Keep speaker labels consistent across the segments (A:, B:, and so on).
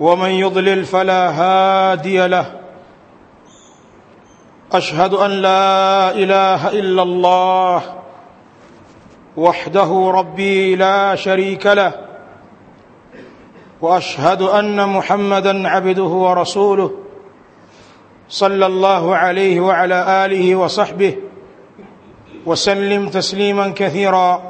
A: ومن يضلل فلا هادي له. أشهد أن لا إله إلا الله وحده ربي لا شريك له. وأشهد أن محمدا عبده ورسوله صلى الله عليه وعلى آله وصحبه وسلم تسليما كثيرا.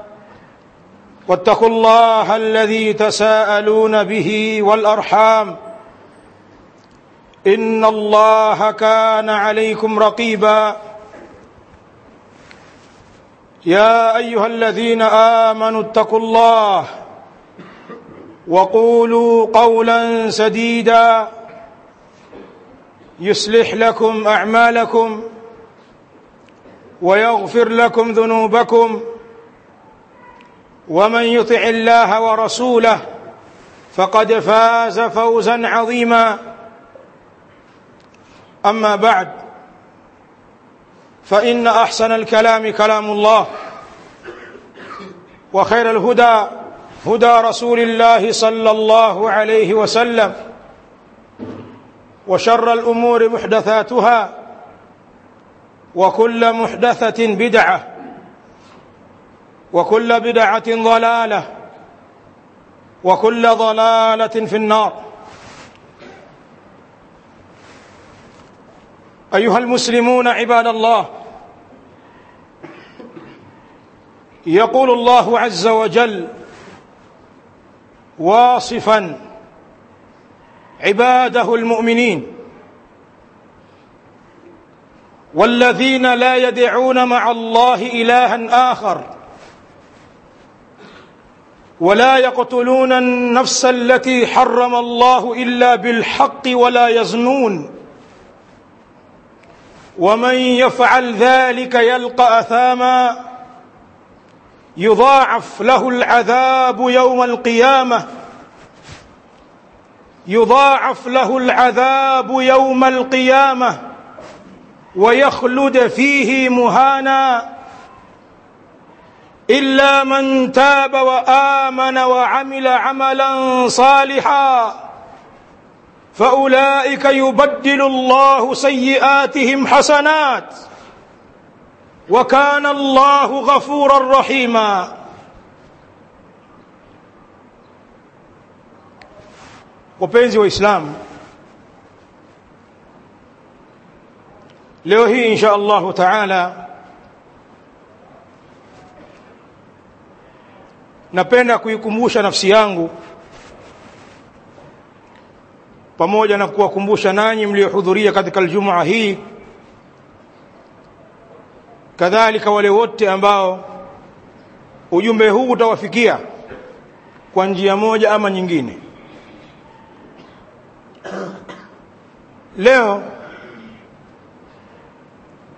A: واتقوا الله الذي تساءلون به والأرحام. إن الله كان عليكم رقيبا. يا أيها الذين آمنوا اتقوا الله وقولوا قولا سديدا. يصلح لكم أعمالكم ويغفر لكم ذنوبكم. ومن يطع الله ورسوله فقد فاز فوزا عظيما. أما بعد فإن أحسن الكلام كلام الله وخير الهدى هدى رسول الله صلى الله عليه وسلم وشر الأمور محدثاتها وكل محدثة بدعة. وكل بدعة ضلالة وكل ضلالة في النار. أيها المسلمون عباد الله يقول الله عز وجل واصفا عباده المؤمنين والذين لا يدعون مع الله الها آخر ولا يقتلون النفس التي حرم الله إلا بالحق ولا يزنون. ومن يفعل ذلك يلقى أثاما. يضاعف له العذاب يوم القيامة. يضاعف له العذاب يوم القيامة. ويخلد فيه مهانا. إلا من تاب وآمن وعمل عملا صالحا فأولئك يبدل الله سيئاتهم حسنات وكان الله غفورا رحيما. Wapenzi waislamu leo hii insha allahu taala napenda kuikumbusha nafsi yangu pamoja na kuwakumbusha nanyi mliohudhuria katika aljumua hii. Kadhalika wale wote ambao ujumbe huu utawafikia kwa njia moja ama nyingine. Leo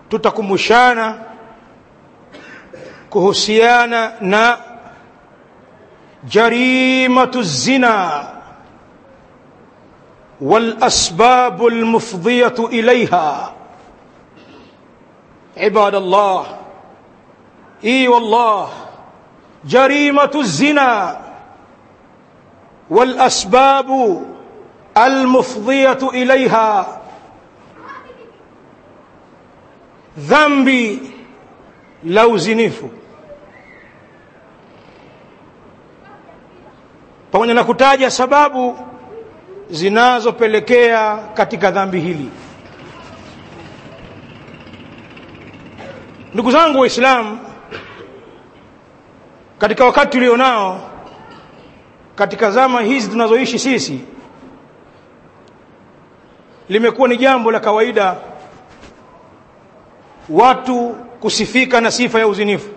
A: tutakumbushana kuhusiana na جريمة الزنا والأسباب المفضية إليها. عباد الله إي والله جريمة الزنا والأسباب المفضية إليها. ذنبي لو زنفوا pamoja na kutaja sababu zinazopelekea katika dhambi hili. Ndugu zangu waislamu katika wakati tulionao katika zama hizi tunazoishi sisi limekuwa ni jambo la kawaida watu kusifika na sifa ya uzinifu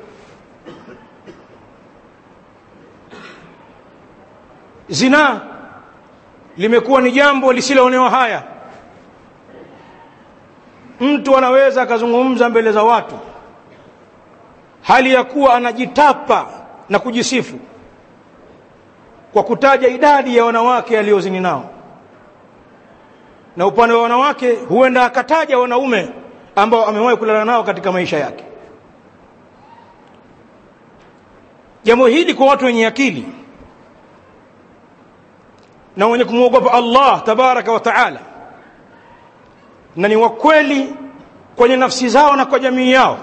A: zinaa limekuwa ni jambo lisiloonewa haya. Mtu anaweza akazungumza mbele za watu hali ya kuwa anajitapa na kujisifu kwa kutaja idadi ya wanawake aliyozini nao. Na upande wa wanawake huenda akataja wanaume ambao amewahi kulala nao katika maisha yake. Jambo hili kwa watu wenye akili na wenye kumwogopa Allah tabaraka wa taala. Na ni wakweli kwenye nafsi zao na kwa jamii yao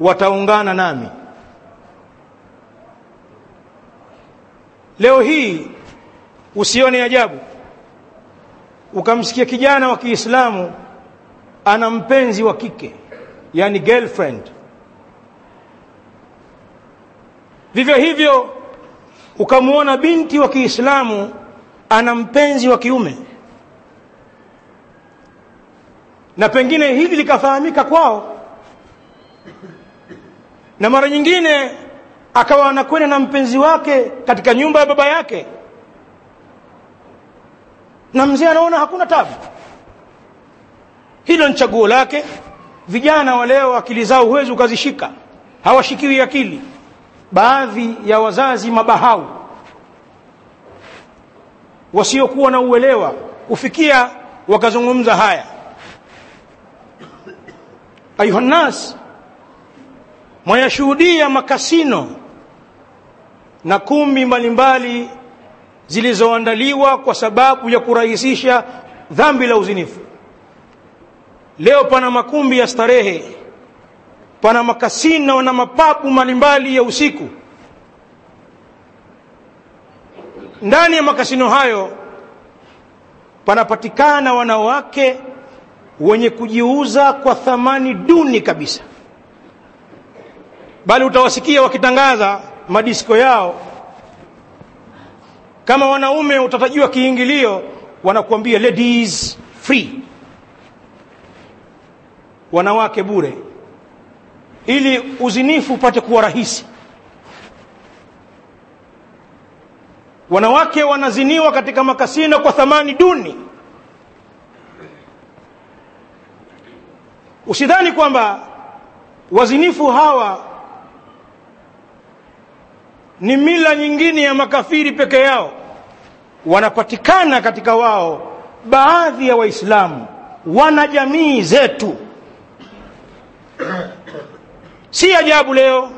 A: wataungana nami. Leo hii usione ajabu ukamsikia kijana wa Kiislamu ana mpenzi wa kike yani girlfriend. Vivyo hivyo ukamwona binti wa Kiislamu ana mpenzi wa kiume. Na pengine hili likafahamika kwao. Na mara nyingine akawa anakwenda na mpenzi wake katika nyumba ya baba yake. Na mzee anaona hakuna tabu. Hilo ni chaguo lake. Vijana wa leo akili zao huwezi ukazishika. Hawashikiwi akili baadhi ya wazazi mabahau wasiokuwa na uelewa kufikia wakazungumza haya. Ayuhannas mwayashuhudia makasino na kumbi mbalimbali zilizoandaliwa kwa sababu ya kurahisisha dhambi la uzinifu. Leo pana makumbi ya starehe pana makasino na mapabu mbalimbali ya usiku. Ndani ya makasino hayo panapatikana wanawake wenye kujiuza kwa thamani duni kabisa. Bali utawasikia wakitangaza madisko yao. Kama wanaume utatajiwa kiingilio wanakuambia ladies free. Wanawake bure ili uzinifu upate kuwa rahisi. Wanawake wanaziniwa katika makasino kwa thamani duni. Usidhani kwamba wazinifu hawa ni mila nyingine ya makafiri peke yao. Wanapatikana katika wao baadhi ya waislamu wana jamii zetu si ajabu leo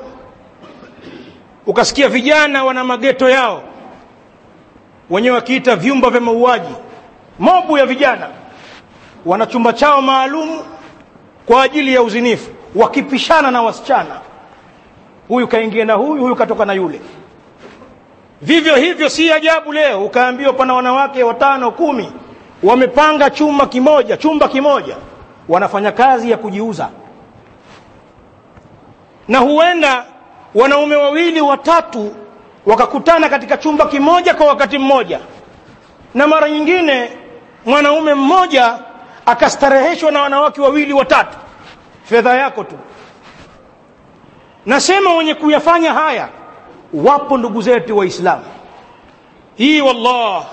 A: ukasikia vijana wana mageto yao wenyewe wakiita vyumba vya mauaji. Mobu ya vijana wana chumba chao maalum kwa ajili ya uzinifu wakipishana na wasichana. Huyu kaingia na huyu huyu katoka na yule. Vivyo hivyo si ajabu leo ukaambiwa pana wanawake watano kumi wamepanga chumba kimoja chumba kimoja wanafanya kazi ya kujiuza na huenda wanaume wawili watatu wakakutana katika chumba kimoja kwa wakati mmoja na mara nyingine mwanaume mmoja akastareheshwa na wanawake wawili watatu fedha yako tu nasema wenye kuyafanya haya wapo ndugu zetu waislamu hii wallah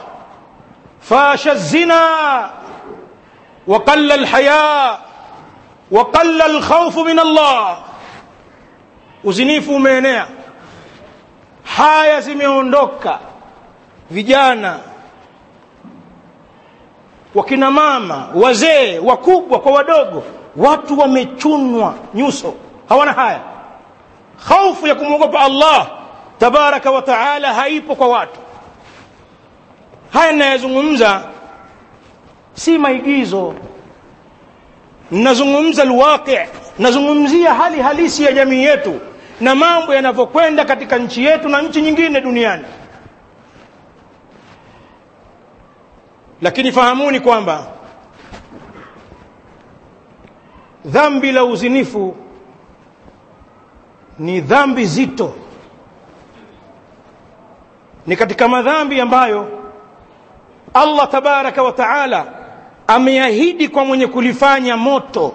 A: fasha zina وقل الحياء وقل الخوف من الله uzinifu umeenea. Haya zimeondoka. Vijana wakina mama wazee wakubwa kwa wadogo watu wamechunwa nyuso. Hawana haya. Khaufu ya kumwogopa allah tabaraka wa taala haipo kwa watu. Haya ninayazungumza si maigizo. Nazungumza alwaqi nazungumzia hali halisi ya jamii yetu na mambo yanavyokwenda katika nchi yetu na nchi nyingine duniani. Lakini fahamuni kwamba dhambi la uzinifu ni dhambi zito. Ni katika madhambi ambayo Allah tabaraka wa taala ameahidi kwa mwenye kulifanya moto